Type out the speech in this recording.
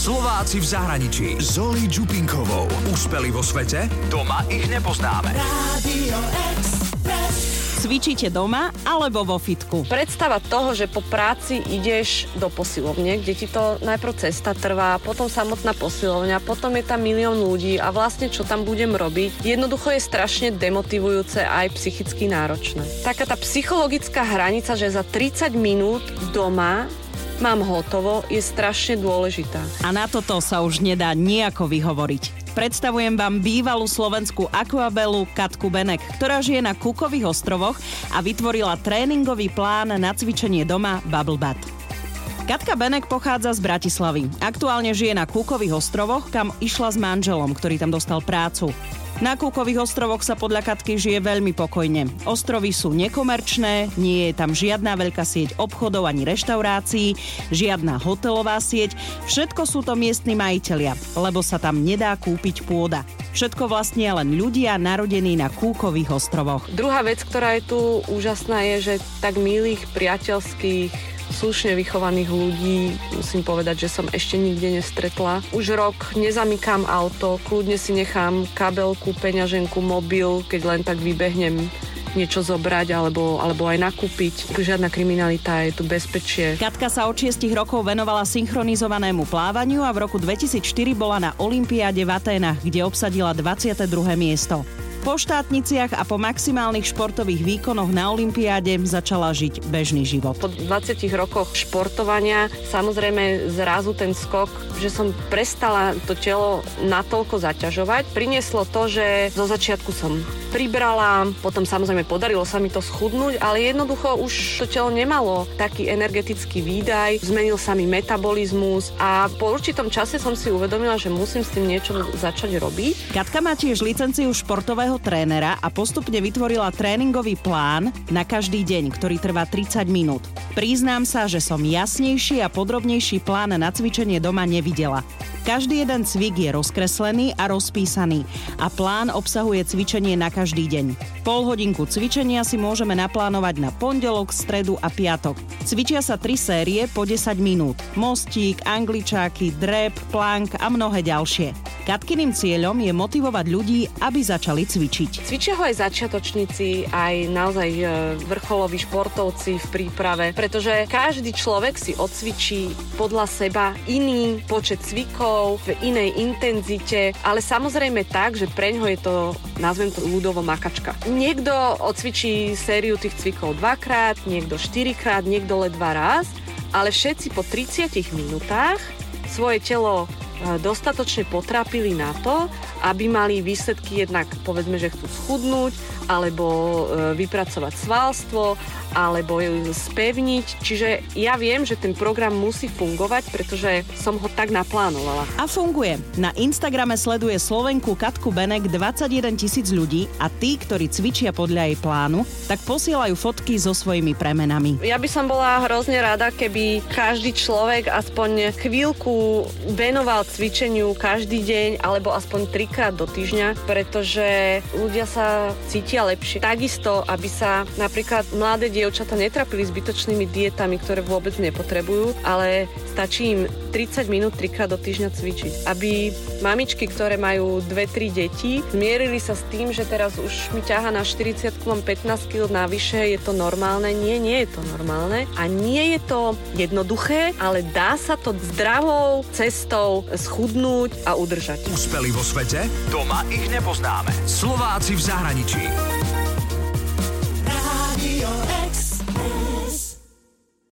Slováci v zahraničí. Zoli Čupinkovou. Úspeli vo svete? Doma ich nepoznáme. Radio Express. Cvičíte doma alebo vo fitku? Predstava toho, že po práci ideš do posilovne, kde ti to najprv cesta trvá, potom samotná posilovňa, potom je tam milión ľudí a vlastne čo tam budem robiť, jednoducho je strašne demotivujúce aj psychicky náročné. Taká tá psychologická hranica, že za 30 minút doma mám hotovo, je strašne dôležitá. A na toto sa už nedá nejako vyhovoriť. Predstavujem vám bývalú slovenskú akvabelu Katku Benek, ktorá žije na Kukových ostrovoch a vytvorila tréningový plán na cvičenie doma Bubble Bath. Katka Benek pochádza z Bratislavy. Aktuálne žije na Kúkových ostrovoch, kam išla s manželom, ktorý tam dostal prácu. Na Kúkových ostrovoch sa podľa Katky žije veľmi pokojne. Ostrovy sú nekomerčné, nie je tam žiadna veľká sieť obchodov ani reštaurácií, žiadna hotelová sieť, všetko sú to miestni majiteľia, lebo sa tam nedá kúpiť pôda. Všetko vlastne len ľudia narodení na Kúkových ostrovoch. Druhá vec, ktorá je tu úžasná, je, že tak milých, priateľských, slušne vychovaných ľudí, musím povedať, že som ešte nikde nestretla. Už rok nezamykám auto, kľudne si nechám kabelku, peňaženku, mobil, keď len tak vybehnem niečo zobrať alebo, alebo aj nakúpiť. Žiadna kriminalita, je tu bezpečie. Katka sa od 6 rokov venovala synchronizovanému plávaniu a v roku 2004 bola na Olympiáde v Aténach, kde obsadila 22. miesto. Po štátniciach a po maximálnych športových výkonoch na Olympiáde začala žiť bežný život. Po 20 rokoch športovania samozrejme zrazu ten skok, že som prestala to telo natoľko zaťažovať, prinieslo to, že zo začiatku som pribrala, potom samozrejme podarilo sa mi to schudnúť, ale jednoducho už to telo nemalo taký energetický výdaj, zmenil sa mi metabolizmus a po určitom čase som si uvedomila, že musím s tým niečo začať robiť. Katka má tiež licenciu športového trénera a postupne vytvorila tréningový plán na každý deň, ktorý trvá 30 minút. Priznám sa, že som jasnejší a podrobnejší plán na cvičenie doma nevidela. Každý jeden cvik je rozkreslený a rozpísaný a plán obsahuje cvičenie na každý deň. Pol hodinku cvičenia si môžeme naplánovať na pondelok, stredu a piatok. Cvičia sa tri série po 10 minút. Mostík, angličáky, drep, plank a mnohé ďalšie. Katkyným cieľom je motivovať ľudí, aby začali cvičiť. Cvičia ho aj začiatočníci, aj naozaj e, vrcholoví športovci v príprave, pretože každý človek si odcvičí podľa seba iný počet cvikov, v inej intenzite, ale samozrejme tak, že preňho je to, nazvem to ľudovo makačka. Niekto odcvičí sériu tých cvikov dvakrát, niekto štyrikrát, niekto ledva raz, ale všetci po 30 minútach svoje telo dostatočne potrápili na to, aby mali výsledky jednak, povedzme, že chcú schudnúť, alebo e, vypracovať svalstvo, alebo ju spevniť. Čiže ja viem, že ten program musí fungovať, pretože som ho tak naplánovala. A funguje. Na Instagrame sleduje Slovenku Katku Benek 21 tisíc ľudí a tí, ktorí cvičia podľa jej plánu, tak posielajú fotky so svojimi premenami. Ja by som bola hrozne rada, keby každý človek aspoň chvíľku venoval cvičeniu každý deň alebo aspoň trikrát do týždňa, pretože ľudia sa cítia lepšie. Takisto, aby sa napríklad mladé dievčata netrapili zbytočnými dietami, ktoré vôbec nepotrebujú, ale stačí im 30 minút trikrát do týždňa cvičiť. Aby mamičky, ktoré majú 2-3 deti, zmierili sa s tým, že teraz už mi ťaha na 40 mám 15 kg navyše, je to normálne? Nie, nie je to normálne. A nie je to jednoduché, ale dá sa to zdravou cestou schudnúť a udržať. Úspeli vo svete? svete, doma ich nepoznáme. Slováci v zahraničí. Radio e.